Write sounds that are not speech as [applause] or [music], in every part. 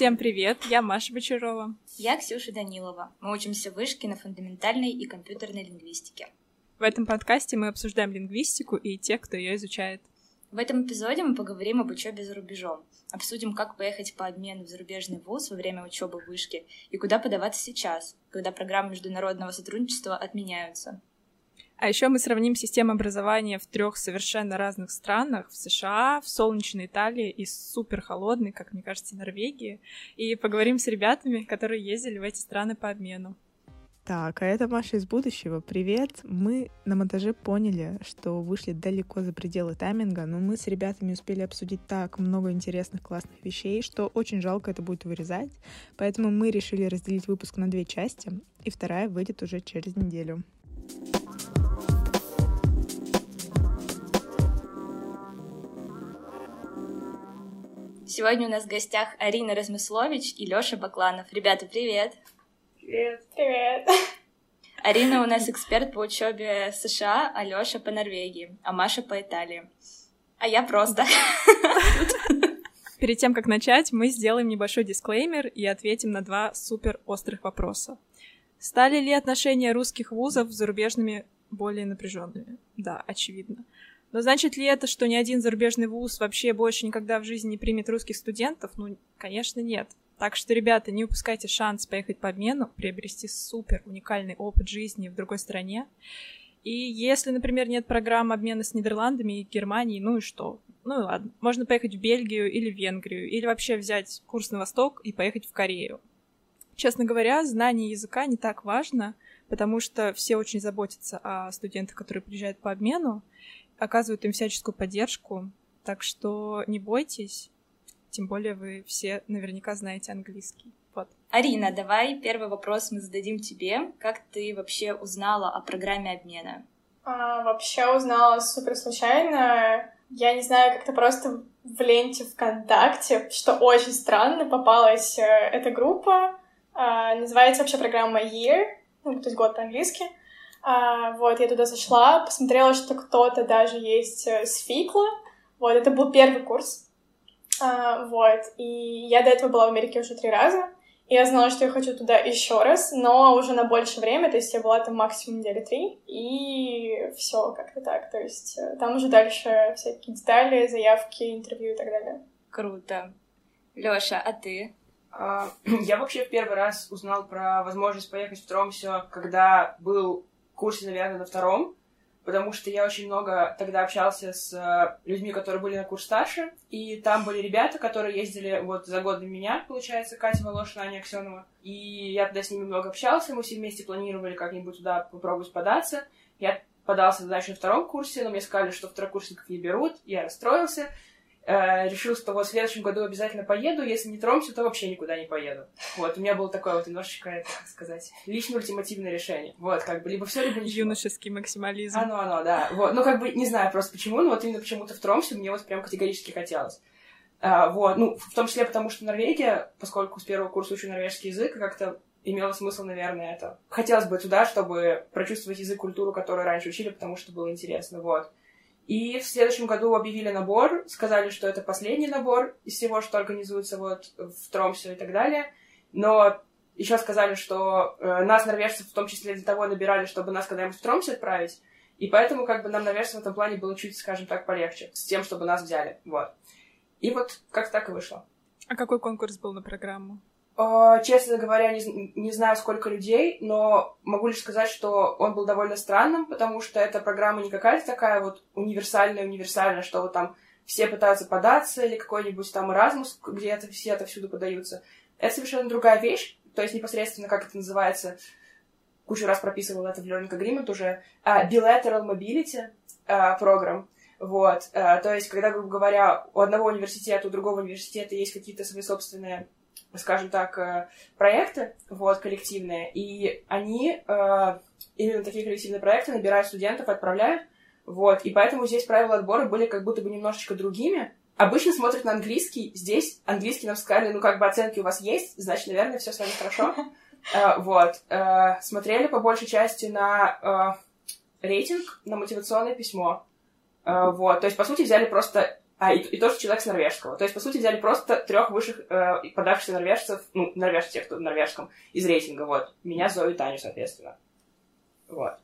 Всем привет, я Маша Бочарова. Я Ксюша Данилова. Мы учимся в вышке на фундаментальной и компьютерной лингвистике. В этом подкасте мы обсуждаем лингвистику и тех, кто ее изучает. В этом эпизоде мы поговорим об учебе за рубежом, обсудим, как поехать по обмену в зарубежный вуз во время учебы в вышке и куда подаваться сейчас, когда программы международного сотрудничества отменяются. А еще мы сравним систему образования в трех совершенно разных странах, в США, в солнечной Италии и супер холодной, как мне кажется, Норвегии, и поговорим с ребятами, которые ездили в эти страны по обмену. Так, а это Маша из будущего. Привет. Мы на монтаже поняли, что вышли далеко за пределы тайминга, но мы с ребятами успели обсудить так много интересных классных вещей, что очень жалко это будет вырезать. Поэтому мы решили разделить выпуск на две части, и вторая выйдет уже через неделю. Сегодня у нас в гостях Арина Размыслович и Лёша Бакланов. Ребята, привет! Привет! Привет! [laughs] Арина у нас эксперт по учебе в США, а Лёша по Норвегии, а Маша по Италии. А я просто. Перед тем, как начать, мы сделаем небольшой дисклеймер и ответим на два супер острых вопроса. Стали ли отношения русских вузов с зарубежными более напряженными? Да, очевидно. Но значит ли это, что ни один зарубежный вуз вообще больше никогда в жизни не примет русских студентов? Ну, конечно, нет. Так что, ребята, не упускайте шанс поехать по обмену, приобрести супер уникальный опыт жизни в другой стране. И если, например, нет программы обмена с Нидерландами и Германией, ну и что? Ну и ладно. Можно поехать в Бельгию или в Венгрию, или вообще взять курс на восток и поехать в Корею. Честно говоря, знание языка не так важно, потому что все очень заботятся о студентах, которые приезжают по обмену, оказывают им всяческую поддержку. Так что не бойтесь, тем более вы все наверняка знаете английский. Вот. Арина, давай первый вопрос мы зададим тебе. Как ты вообще узнала о программе обмена? А, вообще узнала супер случайно. Я не знаю, как-то просто в ленте ВКонтакте, что очень странно, попалась э, эта группа. А, называется вообще программа Year, ну, то есть год по-английски. А, вот, я туда зашла, посмотрела, что кто-то даже есть э, с Фикла. Вот, это был первый курс. А, вот, и я до этого была в Америке уже три раза, и я знала, что я хочу туда еще раз, но уже на больше время, то есть я была там максимум недели три, и все как-то так, то есть э, там уже дальше всякие детали, заявки, интервью и так далее. Круто. Лёша, а ты? А, [clears throat] я вообще в первый раз узнал про возможность поехать в Тромсё, когда был курсе, наверное, на втором, потому что я очень много тогда общался с э, людьми, которые были на курс старше, и там были ребята, которые ездили вот за год до меня, получается, Катя Волошина, Аня Аксенова, и я тогда с ними много общался, мы все вместе планировали как-нибудь туда попробовать податься. Я подался еще на втором курсе, но мне сказали, что второкурсников не берут, я расстроился, решил, что вот в следующем году обязательно поеду, если не тромся, то вообще никуда не поеду. Вот, у меня было такое вот немножечко, это, как сказать, лично ультимативное решение. Вот, как бы, либо все, либо ничего. Юношеский максимализм. Оно, оно, да. Вот, ну, как бы, не знаю просто почему, но вот именно почему-то в Тромсе мне вот прям категорически хотелось. А, вот, ну, в том числе потому, что Норвегия, поскольку с первого курса учу норвежский язык, как-то имело смысл, наверное, это. Хотелось бы туда, чтобы прочувствовать язык, культуру, которую раньше учили, потому что было интересно, вот. И в следующем году объявили набор, сказали, что это последний набор из всего, что организуется вот в Тромсе и так далее. Но еще сказали, что э, нас, норвежцев, в том числе для того набирали, чтобы нас когда-нибудь в Тромсе отправить. И поэтому как бы нам, норвежцам, в этом плане было чуть, скажем так, полегче с тем, чтобы нас взяли. Вот. И вот как так и вышло. А какой конкурс был на программу? А, честно говоря, не, не знаю, сколько людей, но могу лишь сказать, что он был довольно странным, потому что эта программа не какая-то такая вот универсальная-универсальная, что вот там все пытаются податься, или какой-нибудь там Erasmus, где это все отовсюду подаются. Это совершенно другая вещь, то есть непосредственно, как это называется, кучу раз прописывал это в Learning Agreement уже, uh, Bilateral Mobility uh, программ. Вот, uh, то есть, когда, грубо говоря, у одного университета, у другого университета есть какие-то свои собственные скажем так, э, проекты, вот, коллективные, и они, э, именно такие коллективные проекты, набирают студентов, отправляют, вот, и поэтому здесь правила отбора были как будто бы немножечко другими. Обычно смотрят на английский, здесь английский нам сказали, ну, как бы оценки у вас есть, значит, наверное, все с вами хорошо. Uh, [laughs] вот. Смотрели по большей части на рейтинг, на мотивационное письмо. Вот. То есть, по сути, взяли просто а, и, и тоже человек с норвежского. То есть, по сути, взяли просто трех высших э, подавшихся норвежцев, ну, норвежцев, тех, кто в норвежском, из рейтинга, вот. Меня, Зою и Таню, соответственно. Вот.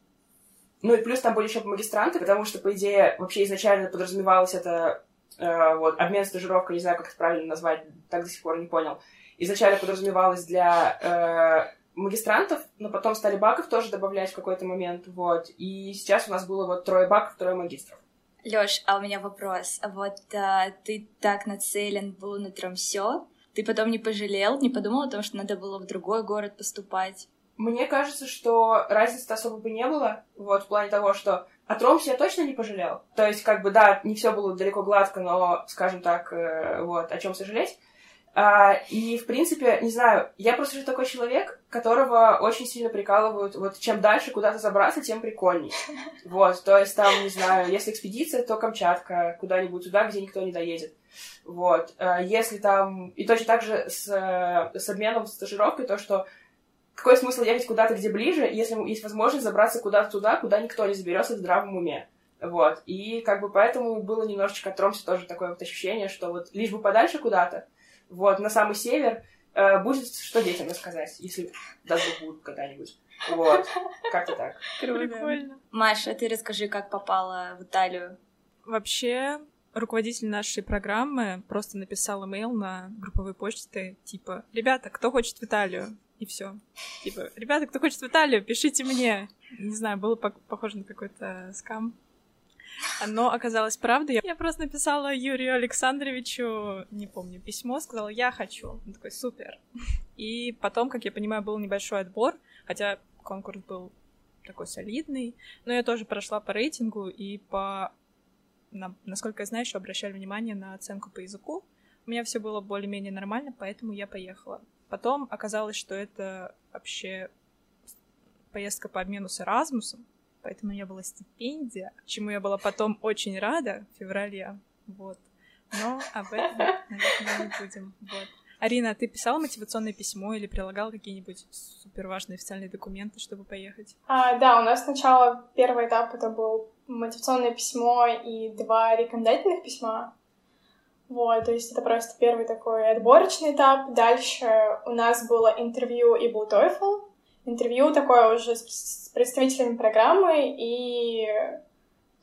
Ну и плюс там были еще магистранты, потому что, по идее, вообще изначально подразумевалось это э, вот, обмен стажировкой, не знаю, как это правильно назвать, так до сих пор не понял. Изначально подразумевалось для э, магистрантов, но потом стали баков тоже добавлять в какой-то момент, вот. И сейчас у нас было вот трое баков, трое магистров. Лёш, а у меня вопрос. Вот а, ты так нацелен был на Тромсё, ты потом не пожалел, не подумал о том, что надо было в другой город поступать? Мне кажется, что разницы особо бы не было, вот, в плане того, что о Тромсе я точно не пожалел. То есть, как бы, да, не все было далеко гладко, но, скажем так, э, вот, о чем сожалеть. А, и, в принципе, не знаю, я просто же такой человек, которого очень сильно прикалывают, вот, чем дальше куда-то забраться, тем прикольней. [laughs] Вот, то есть, там, не знаю, если экспедиция, то Камчатка, куда-нибудь туда, где никто не доедет. Вот, а, если там... И точно так же с, с обменом, с стажировкой, то, что какой смысл ехать куда-то, где ближе, если есть возможность забраться куда-то туда, куда никто не заберется в здравом уме. Вот. И как бы поэтому было немножечко от Тромсе тоже такое вот ощущение, что вот лишь бы подальше куда-то, вот, на самый север, э, будет что детям рассказать, если даже будут когда-нибудь. Вот, как-то так. Прикольно. Маша, ты расскажи, как попала в Италию. Вообще, руководитель нашей программы просто написал имейл на групповой почте, типа, ребята, кто хочет в Италию? И все. Типа, ребята, кто хочет в Италию, пишите мне. Не знаю, было похоже на какой-то скам. Но оказалось правдой. Я просто написала Юрию Александровичу, не помню, письмо, сказала, я хочу. Он такой, супер. И потом, как я понимаю, был небольшой отбор, хотя конкурс был такой солидный, но я тоже прошла по рейтингу и по... На, насколько я знаю, еще обращали внимание на оценку по языку. У меня все было более-менее нормально, поэтому я поехала. Потом оказалось, что это вообще поездка по обмену с Эразмусом, поэтому у меня была стипендия, чему я была потом очень рада в феврале, вот. Но об этом, наверное, не будем, вот. Арина, ты писала мотивационное письмо или прилагала какие-нибудь супер важные официальные документы, чтобы поехать? А, да, у нас сначала первый этап это был мотивационное письмо и два рекомендательных письма. Вот, то есть это просто первый такой отборочный этап. Дальше у нас было интервью и был TOEFL. Интервью такое уже с представителями программы и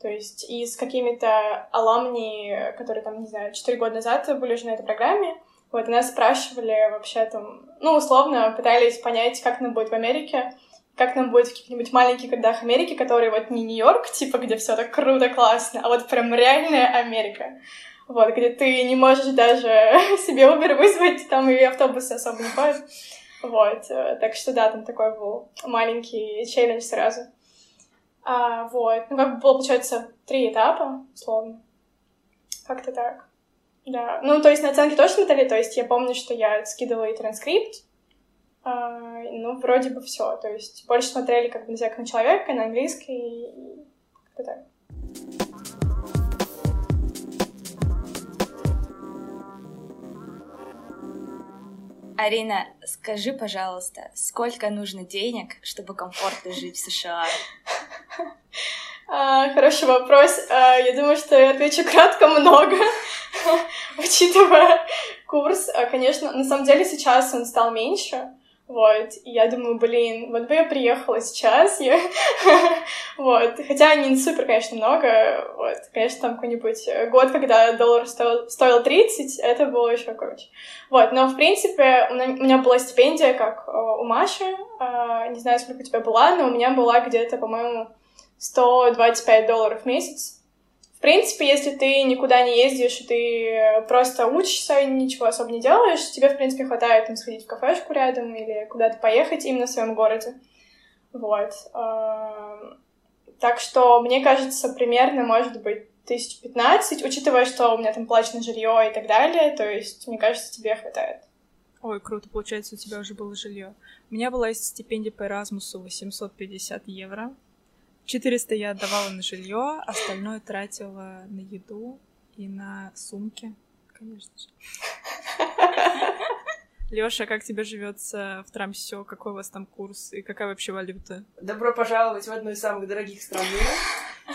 то есть и с какими-то аламни, которые там, не знаю, четыре года назад были уже на этой программе. Вот, нас спрашивали вообще там, ну, условно, пытались понять, как нам будет в Америке, как нам будет в каких-нибудь маленьких городах Америки, которые вот не Нью-Йорк, типа, где все так круто, классно, а вот прям реальная Америка вот, где ты не можешь даже [laughs] себе Uber вызвать, там и автобусы особо не ходят. Вот, э, так что да, там такой был маленький челлендж сразу. А, вот, ну как бы было, получается, три этапа, условно. Как-то так. Да, ну, то есть на оценки тоже смотрели, то есть я помню, что я скидывала и транскрипт, а, ну, вроде бы все, то есть больше смотрели как бы на всякого человека, на английский, и как-то так. Арина, скажи, пожалуйста, сколько нужно денег, чтобы комфортно жить в США? А, хороший вопрос. А, я думаю, что я отвечу кратко много, [laughs] учитывая курс. А, конечно, на самом деле сейчас он стал меньше, вот, и я думаю, блин, вот бы я приехала сейчас, я... [laughs] вот, хотя не супер, конечно, много, вот, конечно, там какой-нибудь год, когда доллар стоил, стоил 30, это было еще круче. Вот, но, в принципе, у меня была стипендия, как э, у Маши, э, не знаю, сколько у тебя была, но у меня была где-то, по-моему, 125 долларов в месяц, принципе, если ты никуда не ездишь, и ты просто учишься и ничего особо не делаешь, тебе, в принципе, хватает там, сходить в кафешку рядом или куда-то поехать именно в своем городе. Вот. Так что, мне кажется, примерно, может быть, тысяч пятнадцать, учитывая, что у меня там плачено жилье и так далее, то есть, мне кажется, тебе хватает. Ой, круто, получается, у тебя уже было жилье. У меня была стипендия по Erasmus 850 евро. 400 я отдавала на жилье, остальное тратила на еду и на сумки, конечно же. [laughs] Лёша, как тебе живется в Трамсё? Какой у вас там курс и какая вообще валюта? Добро пожаловать в одну из самых дорогих стран мира. [laughs]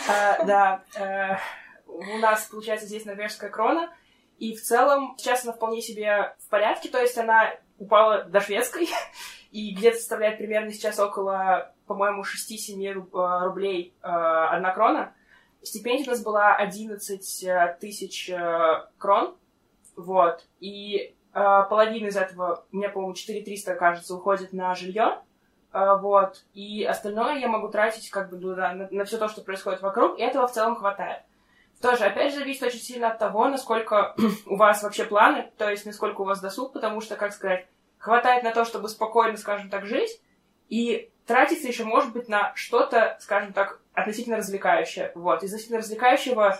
А, да, а, у нас, получается, здесь норвежская крона, и в целом сейчас она вполне себе в порядке, то есть она упала до шведской, [laughs] и где-то составляет примерно сейчас около, по-моему, 6-7 э, рублей э, одна крона. Стипендия у нас была 11 э, тысяч крон, вот, и половина из этого, меня, по-моему, 4300, кажется, уходит на жилье, вот, и остальное я могу тратить как бы ну, да, на, на все то, что происходит вокруг, и этого в целом хватает. Тоже, опять же, зависит очень сильно от того, насколько [clears throat] у вас вообще планы, то есть насколько у вас досуг, потому что, как сказать, хватает на то, чтобы спокойно, скажем так, жить, и тратиться еще может быть на что-то, скажем так, относительно развлекающее. Вот. Из относительно развлекающего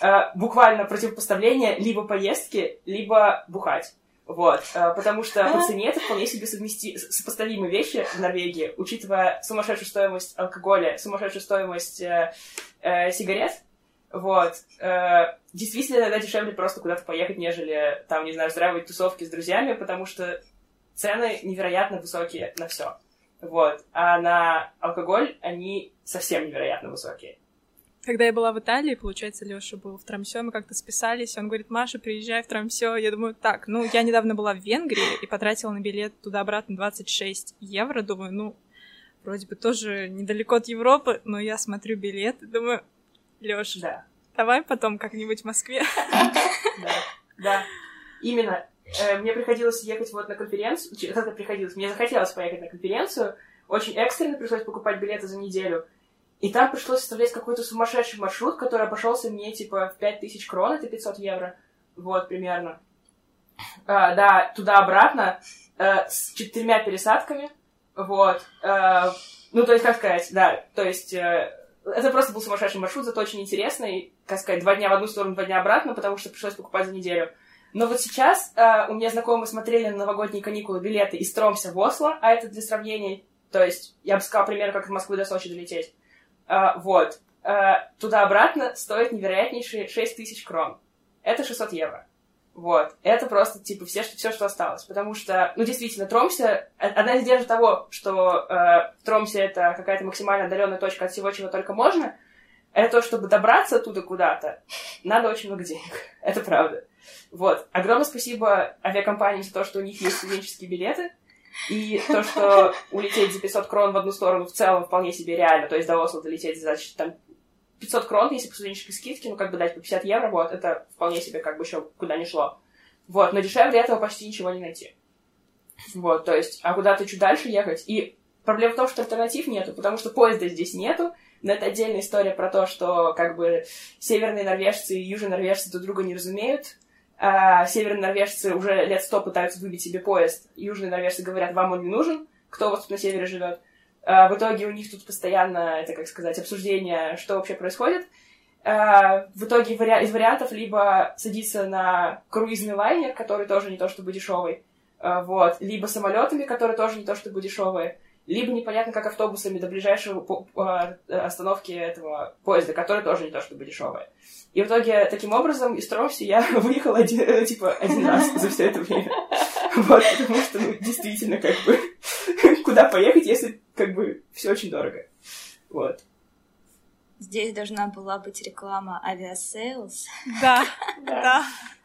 э, буквально противопоставление либо поездки, либо бухать. Вот, э, потому что по цене это вполне себе совмести... сопоставимые вещи в Норвегии, учитывая сумасшедшую стоимость алкоголя, сумасшедшую стоимость э, э, сигарет, вот. Э, действительно, иногда дешевле просто куда-то поехать, нежели, там, не знаю, устраивать тусовки с друзьями, потому что цены невероятно высокие на все. Вот. А на алкоголь они совсем невероятно высокие. Когда я была в Италии, получается, Лёша был в Трамсё, мы как-то списались, он говорит, Маша, приезжай в Трамсё. Я думаю, так, ну, я недавно была в Венгрии и потратила на билет туда-обратно 26 евро. Думаю, ну, вроде бы тоже недалеко от Европы, но я смотрю билет и думаю, Лёша, да. давай потом как-нибудь в Москве. [laughs] Да, да. Именно. Э, мне приходилось ехать вот на конференцию. Это приходилось? Мне захотелось поехать на конференцию. Очень экстренно пришлось покупать билеты за неделю. И там пришлось составлять какой-то сумасшедший маршрут, который обошелся мне типа в 5000 крон, это 500 евро. Вот, примерно. А, да, туда-обратно, э, с четырьмя пересадками. Вот. Э, ну, то есть, как сказать, да, то есть... Это просто был сумасшедший маршрут, зато очень интересный. Как сказать, два дня в одну сторону, два дня обратно, потому что пришлось покупать за неделю. Но вот сейчас э, у меня знакомые смотрели на новогодние каникулы билеты из Тромса в Осло, а это для сравнений. То есть, я бы сказала, примерно как из Москвы до Сочи долететь. Э, вот. Э, туда-обратно стоит невероятнейшие 6 тысяч крон. Это 600 евро. Вот. Это просто, типа, все, что, все, что осталось. Потому что, ну, действительно, Тромсе... Одна из держек того, что э, Тромсе это какая-то максимально отдаленная точка от всего, чего только можно, это то, чтобы добраться оттуда куда-то, надо очень много денег. [laughs] Это правда. Вот. Огромное спасибо авиакомпаниям за то, что у них есть студенческие билеты. И то, что улететь за 500 крон в одну сторону в целом вполне себе реально. То есть до Осло долететь за там, 500 крон, если по студенческой скидке, ну, как бы дать по 50 евро, вот, это вполне себе как бы еще куда не шло. Вот, но дешевле этого почти ничего не найти. Вот, то есть, а куда-то чуть дальше ехать. И проблема в том, что альтернатив нету, потому что поезда здесь нету, но это отдельная история про то, что как бы северные норвежцы и южные норвежцы друг друга не разумеют, а северные норвежцы уже лет сто пытаются выбить себе поезд. Южные норвежцы говорят, вам он не нужен, кто у вас тут на севере живет. А в итоге у них тут постоянно, это как сказать, обсуждение, что вообще происходит. А в итоге из вариантов либо садиться на круизный лайнер, который тоже не то чтобы дешевый, вот, либо самолетами, которые тоже не то чтобы дешевые, либо непонятно как автобусами до ближайшего остановки этого поезда, который тоже не то чтобы дешевые. И в итоге, таким образом, из Тромси я [laughs] выехала один, э, типа, один раз за все это время. [laughs] Вот, потому что, ну, действительно, как бы, [laughs] куда поехать, если, как бы, все очень дорого. Вот. Здесь должна была быть реклама авиасейлс. Да, да.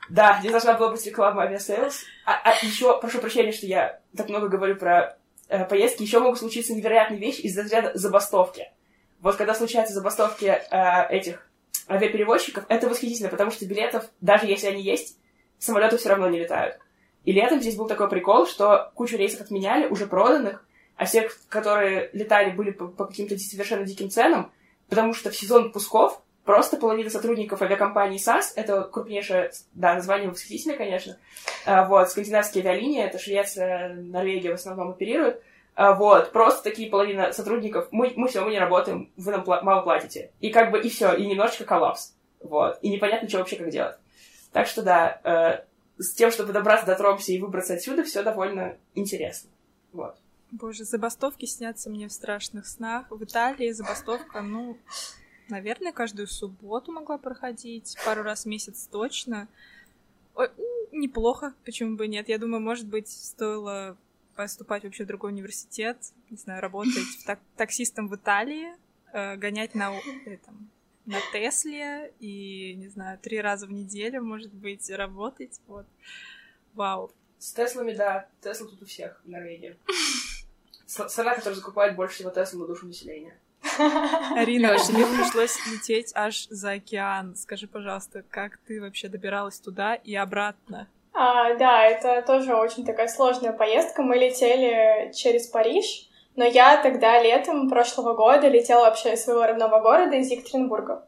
Да, здесь должна была быть реклама авиасейлс. А, а еще, прошу прощения, что я так много говорю про поездки, еще могут случиться невероятные вещи из-за ряда забастовки. Вот когда случаются забастовки э, этих авиаперевозчиков, это восхитительно, потому что билетов, даже если они есть, самолеты все равно не летают. И летом здесь был такой прикол, что кучу рейсов отменяли, уже проданных, а все, которые летали, были по, по каким-то совершенно диким ценам, потому что в сезон пусков просто половина сотрудников авиакомпании САС, это крупнейшее, да, название восхитительное, конечно, а, вот, скандинавские авиалинии, это Швеция, Норвегия в основном оперируют, а, вот, просто такие половина сотрудников, мы, мы все, мы не работаем, вы нам пла- мало платите. И как бы, и все, и немножечко коллапс. Вот. И непонятно, что вообще как делать. Так что да, э, с тем, чтобы добраться до Тромси и выбраться отсюда, все довольно интересно. Вот. Боже, забастовки снятся мне в страшных снах. В Италии забастовка, ну, наверное, каждую субботу могла проходить, пару раз в месяц точно. Ой, неплохо, почему бы нет. Я думаю, может быть, стоило поступать вообще в другой университет, не знаю, работать так таксистом в Италии, э, гонять на этом, на Тесле и, не знаю, три раза в неделю, может быть, работать. Вот. Вау. С Теслами, да. Тесла тут у всех в Норвегии. Страна, которая закупает больше всего Тесла на душу населения. Арина, тебе [laughs] пришлось лететь аж за океан. Скажи, пожалуйста, как ты вообще добиралась туда и обратно? А, да, это тоже очень такая сложная поездка. Мы летели через Париж, но я тогда летом прошлого года летела вообще из своего родного города, из Екатеринбурга.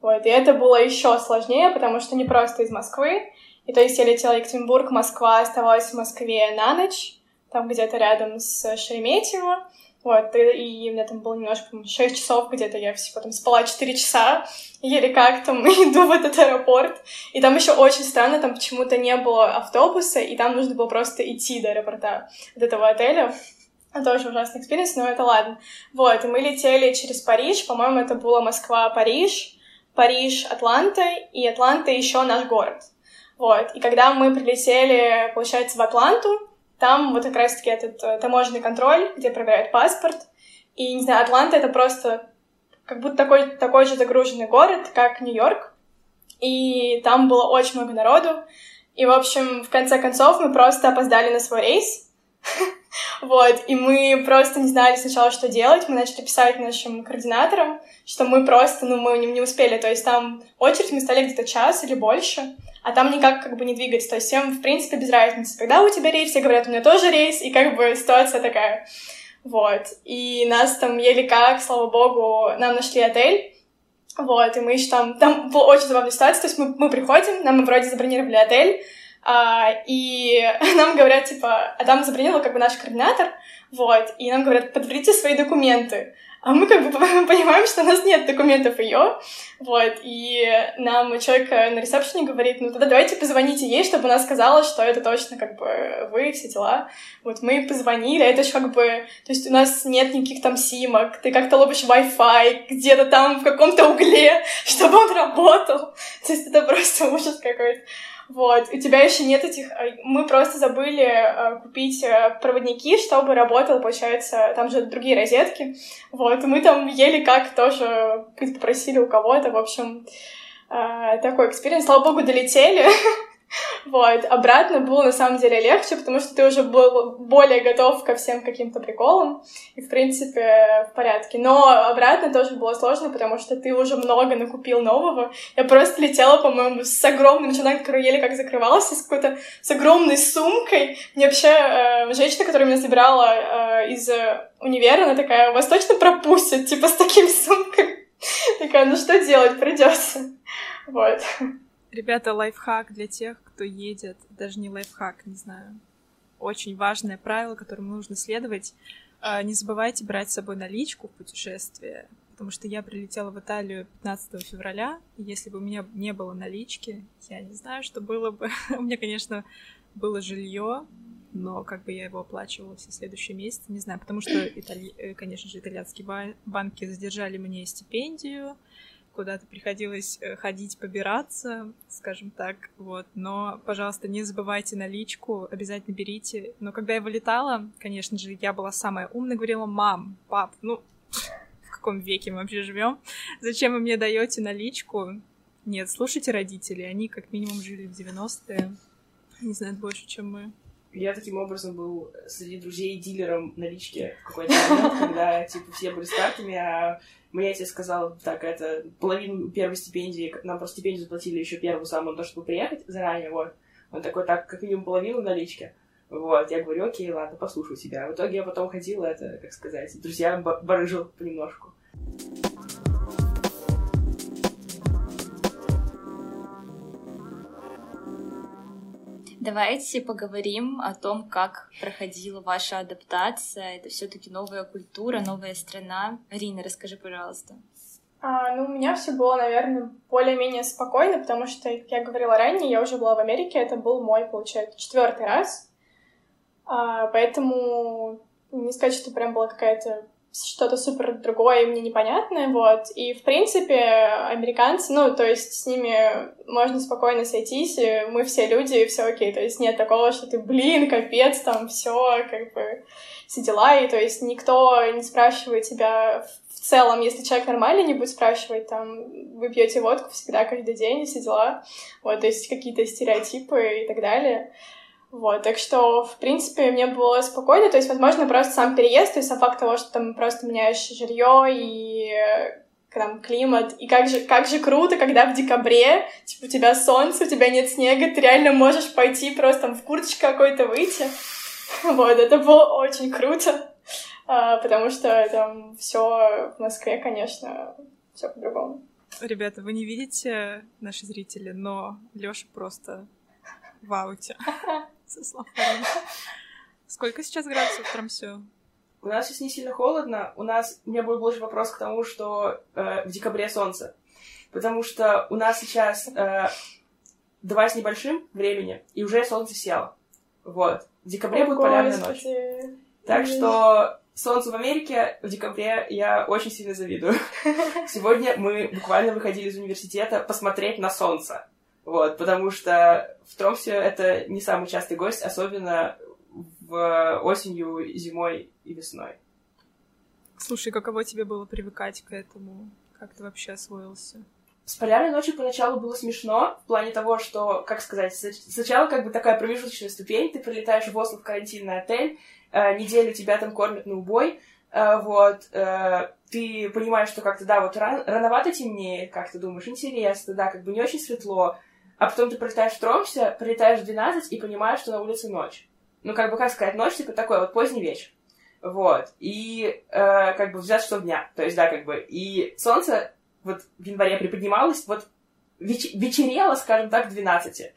Вот, и это было еще сложнее, потому что не просто из Москвы. И то есть я летела в Екатеринбург, Москва, оставалась в Москве на ночь, там где-то рядом с Шереметьево. Вот, и, и у меня там было немножко, 6 часов где-то, я всего там спала 4 часа, еле как там [laughs] иду в этот аэропорт. И там еще очень странно, там почему-то не было автобуса, и там нужно было просто идти до аэропорта, от этого отеля. Тоже ужасный experience, но это ладно. Вот, и мы летели через Париж, по-моему, это было Москва-Париж, Париж-Атланта, и Атланта еще наш город. Вот, и когда мы прилетели, получается, в Атланту, там вот как раз-таки этот э, таможенный контроль, где проверяют паспорт. И, не знаю, Атланта — это просто как будто такой, такой же загруженный город, как Нью-Йорк. И там было очень много народу. И, в общем, в конце концов мы просто опоздали на свой рейс. Вот, и мы просто не знали сначала, что делать. Мы начали писать нашим координаторам, что мы просто, ну, мы не, не успели. То есть там очередь мы стали где-то час или больше а там никак как бы не двигаться. То есть всем, в принципе, без разницы. Когда у тебя рейс, все говорят, у меня тоже рейс, и как бы ситуация такая. Вот. И нас там еле как, слава богу, нам нашли отель. Вот, и мы еще там... Там была очень забавная ситуация, то есть мы, мы приходим, нам мы вроде забронировали отель, а, и [laughs] нам говорят, типа, а там забронировал как бы наш координатор, вот, и нам говорят, подберите свои документы. А мы как бы [laughs] понимаем, что у нас нет документов ее, вот, и нам человек на ресепшене говорит, ну тогда давайте позвоните ей, чтобы она сказала, что это точно как бы вы, все дела. Вот мы позвонили, это же как бы, то есть у нас нет никаких там симок, ты как-то ловишь Wi-Fi где-то там в каком-то угле, [laughs] чтобы он работал. То есть это просто ужас какой-то. Вот, у тебя еще нет этих... Э, мы просто забыли э, купить э, проводники, чтобы работал, получается, там же другие розетки. Вот, мы там еле как тоже попросили у кого-то, в общем, такой experience. Слава богу, долетели. [laughs] [laughs] Вот. Обратно было на самом деле легче, потому что ты уже был более готов ко всем каким-то приколам, и, в принципе, в порядке. Но обратно тоже было сложно, потому что ты уже много накупил нового. Я просто летела, по-моему, с огромным чемоданом, который еле как закрывался, с какой-то, с огромной сумкой. Мне вообще э, женщина, которая меня забирала э, из универа, она такая, вас точно пропустят, типа, с такими сумками? [laughs] Такая, ну что делать, придется. Вот. Ребята, лайфхак для тех, кто едет. Даже не лайфхак, не знаю. Очень важное правило, которому нужно следовать. А, не забывайте брать с собой наличку в путешествие, потому что я прилетела в Италию 15 февраля, и если бы у меня не было налички, я не знаю, что было бы. [laughs] у меня, конечно, было жилье, но как бы я его оплачивала все следующие месяцы, не знаю, потому что, итали... Э, конечно же, итальянские банки задержали мне стипендию, куда-то приходилось э, ходить, побираться, скажем так, вот. Но, пожалуйста, не забывайте наличку, обязательно берите. Но когда я вылетала, конечно же, я была самая умная, говорила, мам, пап, ну, в каком веке мы вообще живем? Зачем вы мне даете наличку? Нет, слушайте родителей, они как минимум жили в 90-е, не знают больше, чем мы. Я таким образом был среди друзей дилером налички в какой-то момент, когда, типа, все были с а мне отец сказал, так, это половину первой стипендии, нам просто стипендию заплатили еще первую самую, то, чтобы приехать заранее, вот. Он такой, так, как минимум половину налички. Вот, я говорю, окей, ладно, послушаю тебя. В итоге я потом ходила, это, как сказать, друзья барыжил понемножку. Давайте поговорим о том, как проходила ваша адаптация. Это все-таки новая культура, новая страна. Арина, расскажи, пожалуйста. А, ну, у меня все было, наверное, более-менее спокойно, потому что, как я говорила ранее, я уже была в Америке, это был мой, получается, четвертый раз. А, поэтому не сказать, что прям была какая-то что-то супер другое мне непонятное, вот. И, в принципе, американцы, ну, то есть с ними можно спокойно сойтись, и мы все люди, и все окей. То есть нет такого, что ты, блин, капец, там все как бы все дела, и то есть никто не спрашивает тебя в целом, если человек нормальный, не будет спрашивать, там, вы пьете водку всегда, каждый день, и все дела. Вот, то есть какие-то стереотипы и так далее. Вот, так что, в принципе, мне было спокойно, то есть, возможно, просто сам переезд, то есть сам факт того, что там просто меняешь жилье и э, там климат, и как же, как же круто, когда в декабре, типа, у тебя солнце, у тебя нет снега, ты реально можешь пойти просто там в курточке какой-то выйти. [laughs] Вот, это было очень круто, а, потому что там все в Москве, конечно, все по-другому. Ребята, вы не видите, наши зрители, но Лёша просто в ауте [laughs] со словами. Сколько сейчас градусов в Трамсё? У нас сейчас не сильно холодно. У нас... У меня был больше вопрос к тому, что э, в декабре солнце. Потому что у нас сейчас э, два с небольшим времени, и уже солнце село. Вот. В декабре О, будет полярная ночь. Так что солнцу в Америке в декабре я очень сильно завидую. [laughs] Сегодня мы буквально выходили из университета посмотреть на солнце. Вот, потому что в Тромсе это не самый частый гость, особенно в осенью, зимой и весной. Слушай, каково тебе было привыкать к этому? Как ты вообще освоился? С полярной ночью поначалу было смешно, в плане того, что, как сказать, сначала как бы такая промежуточная ступень, ты прилетаешь в Осло в карантинный отель, э, неделю тебя там кормят на убой, э, вот, э, ты понимаешь, что как-то, да, вот ран, рановато темнеет, как ты думаешь, интересно, да, как бы не очень светло, а потом ты прилетаешь в Тромсе, прилетаешь в 12 и понимаешь, что на улице ночь. Ну, как бы, как сказать, ночь, типа, такой вот поздний вечер. Вот. И, э, как бы, взять что дня. То есть, да, как бы, и солнце вот в январе приподнималось, вот веч- вечерело, скажем так, к 12.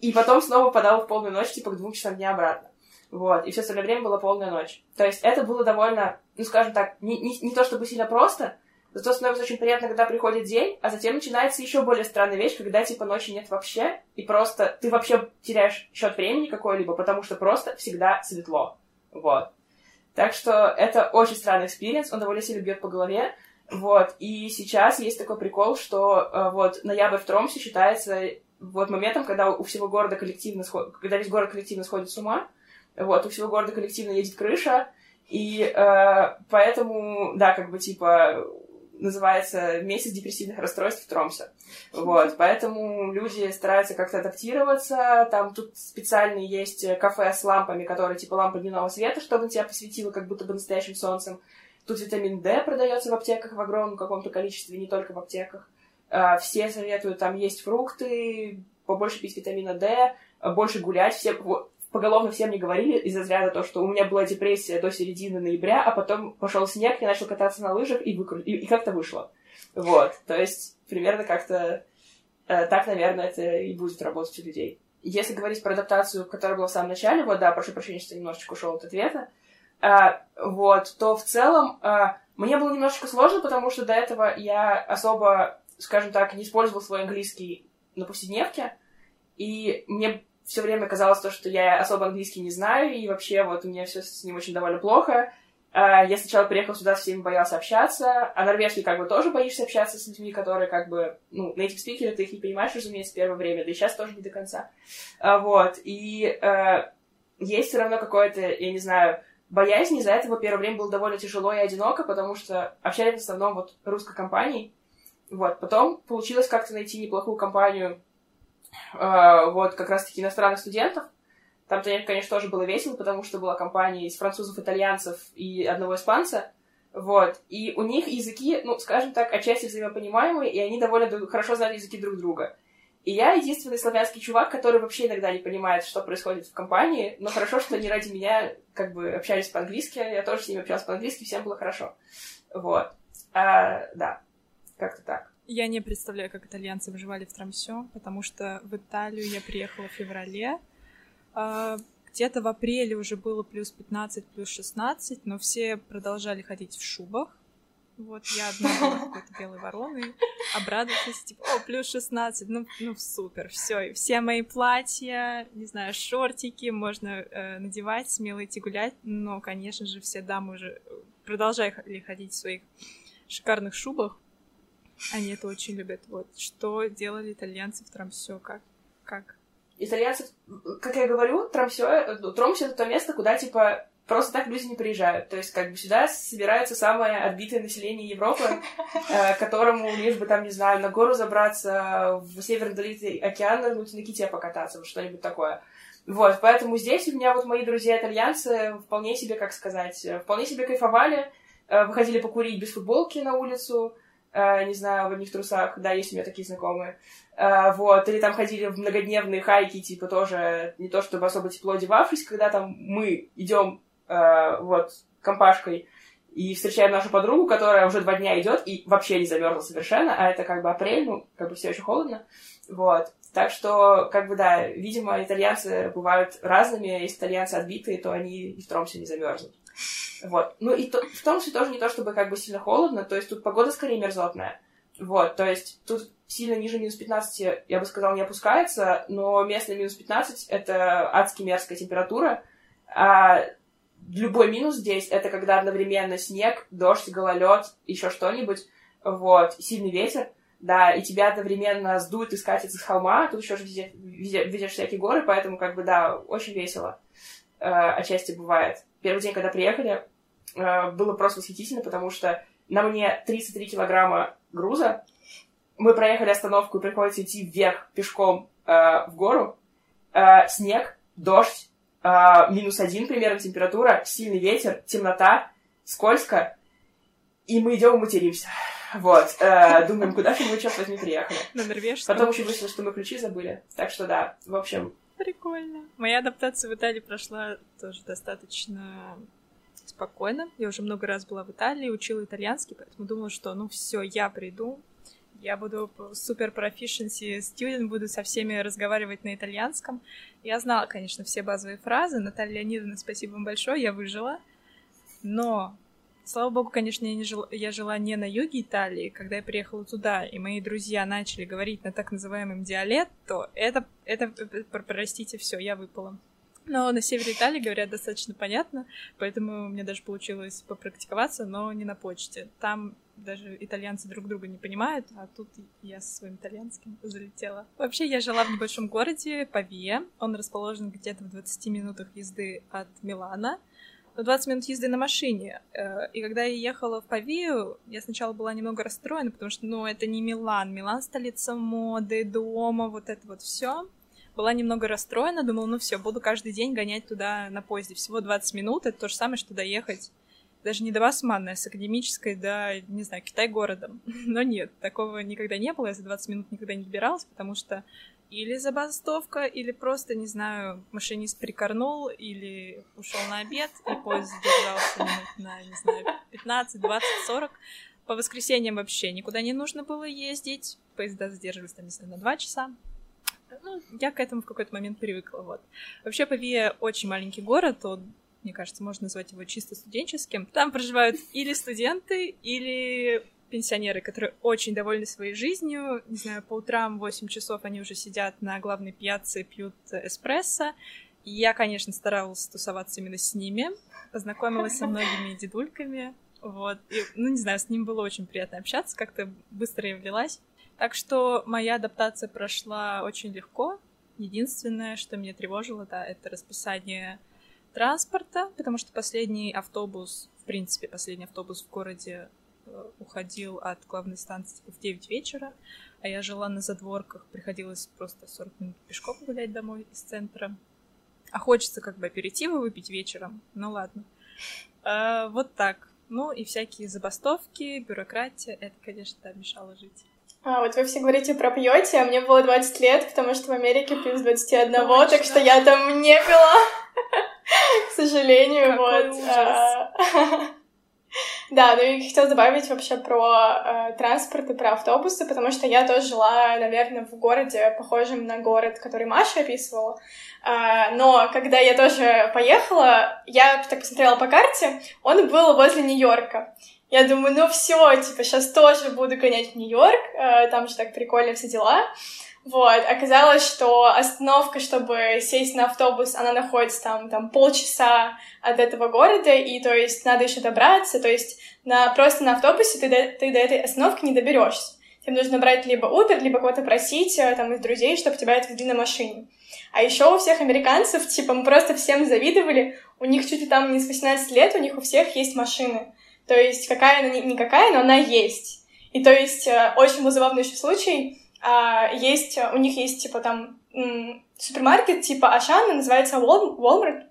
И потом снова падало в полную ночь, типа, к двум часам дня обратно. Вот. И все остальное время была полная ночь. То есть, это было довольно, ну, скажем так, не, не, не то чтобы сильно просто, Зато становится очень приятно, когда приходит день, а затем начинается еще более странная вещь, когда типа ночи нет вообще, и просто ты вообще теряешь счет времени какой-либо, потому что просто всегда светло. Вот. Так что это очень странный experience, он довольно сильно бьет по голове. Вот. И сейчас есть такой прикол, что э, вот ноябрь в Тромсе считается вот моментом, когда у всего города коллективно сход... когда весь город коллективно сходит с ума. Вот, у всего города коллективно едет крыша, и э, поэтому, да, как бы типа называется «Месяц депрессивных расстройств в Тромсе». Вот, поэтому люди стараются как-то адаптироваться. Там тут специальные есть кафе с лампами, которые типа лампы дневного света, чтобы тебя посветило как будто бы настоящим солнцем. Тут витамин D продается в аптеках в огромном каком-то количестве, не только в аптеках. А, все советуют, там есть фрукты, побольше пить витамина D, больше гулять. Все, поголовно всем не говорили из за разряда то, что у меня была депрессия до середины ноября, а потом пошел снег, я начал кататься на лыжах и, выкру... и, и как-то вышло. Вот, то есть примерно как-то э, так, наверное, это и будет работать у людей. Если говорить про адаптацию, которая была в самом начале, вот, да, прошу прощения, что немножечко ушел от ответа, э, вот, то в целом э, мне было немножечко сложно, потому что до этого я особо, скажем так, не использовал свой английский на повседневке, и мне все время казалось то, что я особо английский не знаю, и вообще вот у меня все с ним очень довольно плохо. А, я сначала приехал сюда, с всеми боялся общаться, а норвежский как бы тоже боишься общаться с людьми, которые как бы, ну, native speaker, ты их не понимаешь, разумеется, в первое время, да и сейчас тоже не до конца. А, вот, и э, есть все равно какое-то, я не знаю, боязнь, из-за этого первое время было довольно тяжело и одиноко, потому что общались в основном вот русской компанией. Вот, потом получилось как-то найти неплохую компанию вот как раз-таки иностранных студентов. Там-то, конечно, тоже было весело, потому что была компания из французов, итальянцев и одного испанца. Вот. И у них языки, ну, скажем так, отчасти взаимопонимаемые, и они довольно хорошо знали языки друг друга. И я единственный славянский чувак, который вообще иногда не понимает, что происходит в компании, но хорошо, что они ради меня как бы общались по-английски, я тоже с ними общалась по-английски, всем было хорошо. Вот. А, да, как-то так. Я не представляю, как итальянцы выживали в Трамсё, потому что в Италию я приехала в феврале. А, где-то в апреле уже было плюс 15, плюс 16, но все продолжали ходить в шубах. Вот я одна была какой-то белой вороной, обрадовалась, типа, о, плюс 16, ну, ну супер, все, все мои платья, не знаю, шортики можно э, надевать, смело идти гулять, но, конечно же, все дамы уже продолжали ходить в своих шикарных шубах. Они это очень любят. Вот что делали итальянцы в Трамсё, как, как? Итальянцы, как я говорю, Трамсё, Тромсё это то место, куда, типа, просто так люди не приезжают. То есть, как бы сюда собирается самое отбитое население Европы, [laughs] э, которому лишь бы там, не знаю, на гору забраться, в северный долине океана, ну, на ките покататься, вот что-нибудь такое. Вот, поэтому здесь у меня вот мои друзья-итальянцы вполне себе, как сказать, вполне себе кайфовали, э, выходили покурить без футболки на улицу, э, не знаю, в одних трусах, да, есть у меня такие знакомые, вот, или там ходили в многодневные хайки, типа тоже не то чтобы особо тепло одевавшись, когда там мы идем э, вот, компашкой, и встречаем нашу подругу, которая уже два дня идет и вообще не замерзла совершенно, а это как бы апрель, ну, как бы все еще холодно, вот. Так что, как бы, да, видимо, итальянцы бывают разными, если итальянцы отбитые, то они и в Тромсе не замерзнут. Вот. Ну, и то, в Тромсе тоже не то, чтобы как бы сильно холодно, то есть тут погода скорее мерзотная. Вот, то есть тут сильно ниже минус 15, я бы сказала, не опускается, но местный минус 15 — это адски мерзкая температура, а любой минус здесь — это когда одновременно снег, дождь, гололед, еще что-нибудь, вот, сильный ветер, да, и тебя одновременно сдует и скатится с холма, тут еще же видишь, видишь всякие горы, поэтому, как бы, да, очень весело отчасти бывает. Первый день, когда приехали, э, было просто восхитительно, потому что на мне 33 килограмма груза, мы проехали остановку, и приходится идти вверх пешком э, в гору, э, снег, дождь, э, минус один примерно температура, сильный ветер, темнота, скользко, и мы идем и материмся. Вот, э, думаем, куда же мы, черт возьми, приехали. На норвежском. Потом еще выяснилось, что мы ключи забыли. Так что да, в общем... Прикольно. Моя адаптация в Италии прошла тоже достаточно спокойно. Я уже много раз была в Италии, учила итальянский, поэтому думала, что ну все, я приду, я буду супер proficiency student, буду со всеми разговаривать на итальянском. Я знала, конечно, все базовые фразы. Наталья Леонидовна, спасибо вам большое, я выжила. Но Слава богу, конечно, я, не жила, я жила не на юге Италии. Когда я приехала туда, и мои друзья начали говорить на так называемом диалект, то это, это простите, все, я выпала. Но на севере Италии говорят достаточно понятно, поэтому мне даже получилось попрактиковаться, но не на почте. Там даже итальянцы друг друга не понимают, а тут я со своим итальянским залетела. Вообще, я жила в небольшом городе Павия. Он расположен где-то в 20 минутах езды от Милана. 20 минут езды на машине. Э, и когда я ехала в Павию, я сначала была немного расстроена, потому что, ну, это не Милан. Милан — столица моды, дома, вот это вот все. Была немного расстроена, думала, ну все, буду каждый день гонять туда на поезде. Всего 20 минут, это то же самое, что доехать даже не до Басманной, а с академической до, не знаю, Китай городом. [laughs] Но нет, такого никогда не было, я за 20 минут никогда не добиралась, потому что или забастовка, или просто, не знаю, машинист прикорнул, или ушел на обед, и поезд задержался минут на, не знаю, 15, 20, 40. По воскресеньям вообще никуда не нужно было ездить. Поезда задерживались там, не знаю, на 2 часа. Ну, я к этому в какой-то момент привыкла, вот. Вообще, Павия очень маленький город, он, мне кажется, можно назвать его чисто студенческим. Там проживают или студенты, или пенсионеры, которые очень довольны своей жизнью. Не знаю, по утрам в 8 часов они уже сидят на главной пьяце, пьют эспрессо. И я, конечно, старалась тусоваться именно с ними. Познакомилась со [laughs] многими дедульками. Вот. И, ну, не знаю, с ним было очень приятно общаться, как-то быстро я влилась. Так что моя адаптация прошла очень легко. Единственное, что меня тревожило, да, это расписание транспорта, потому что последний автобус, в принципе, последний автобус в городе уходил от главной станции типа, в 9 вечера, а я жила на задворках, приходилось просто 40 минут пешком гулять домой из центра. А хочется как бы аперитива выпить вечером, ну ладно. А, вот так. Ну и всякие забастовки, бюрократия, это, конечно, да, мешало жить. А, вот вы все говорите про пьете, а мне было 20 лет, потому что в Америке плюс 21, Точно. так что я там не пила, [laughs] к сожалению, Какой вот. Ужас. Да, ну и хотела добавить вообще про э, транспорт и про автобусы, потому что я тоже жила, наверное, в городе, похожем на город, который Маша описывала. Э, но когда я тоже поехала, я так посмотрела по карте, он был возле Нью-Йорка. Я думаю, ну все, типа, сейчас тоже буду гонять в Нью-Йорк, э, там же так прикольно все дела. Вот, оказалось, что остановка, чтобы сесть на автобус, она находится там, там полчаса от этого города, и то есть надо еще добраться, то есть на, просто на автобусе ты до, ты до этой остановки не доберешься. Тебе нужно брать либо Uber, либо кого-то просить э, там из друзей, чтобы тебя отвезли на машине. А еще у всех американцев, типа, мы просто всем завидовали, у них чуть ли там не с 18 лет, у них у всех есть машины. То есть какая она, никакая, но она есть. И то есть э, очень был забавный еще случай, а, есть, у них есть, типа, там, супермаркет, типа, Ашан, называется Walmart,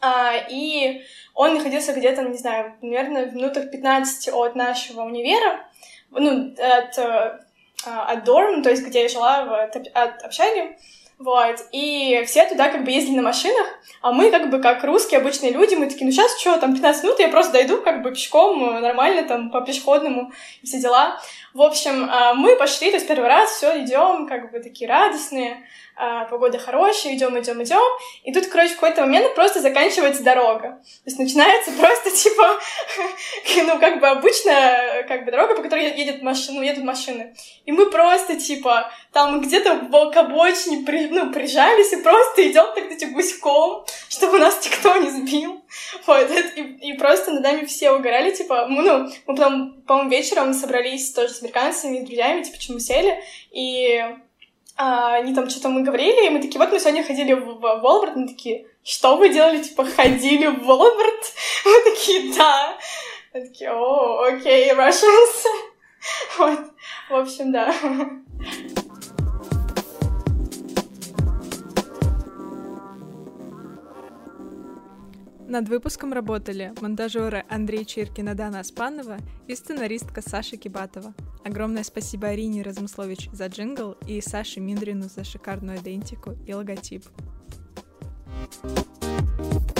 а, и он находился где-то, не знаю, наверное, в минутах 15 от нашего универа, ну, от, э, от Дорм, то есть где я жила, в, от общаги, вот, и все туда как бы ездили на машинах, а мы как бы как русские обычные люди, мы такие, ну сейчас что, там 15 минут, я просто дойду как бы пешком, э, нормально там по пешеходному, все дела. В общем, э, мы пошли, то есть первый раз все идем, как бы такие радостные, а, погода хорошая, идем, идем, идем, и тут, короче, в какой-то момент просто заканчивается дорога. То есть начинается [laughs] просто, типа, [laughs] ну, как бы обычная, как бы дорога, по которой едет машина, ну, едут машины. И мы просто, типа, там где-то к обочине, при, ну, прижались и просто идем так, эти гуськом, чтобы нас никто не сбил. Вот, и, и просто над нами все угорали, типа, мы, ну, мы потом, по-моему, вечером собрались тоже с американцами, с друзьями, типа, чему сели, и а, они там что-то мы говорили, и мы такие, вот мы сегодня ходили в, в Волберт, мы такие, что вы делали, типа, ходили в Волберт? [laughs] Мы такие, да. Мы такие, о, окей, Russians. [laughs] Вот, в общем, да. [laughs] Над выпуском работали монтажеры Андрей Чиркин и Дана Аспанова и сценаристка Саша Кибатова. Огромное спасибо Арине Размыслович за джингл и Саше Миндрину за шикарную идентику и логотип. thank you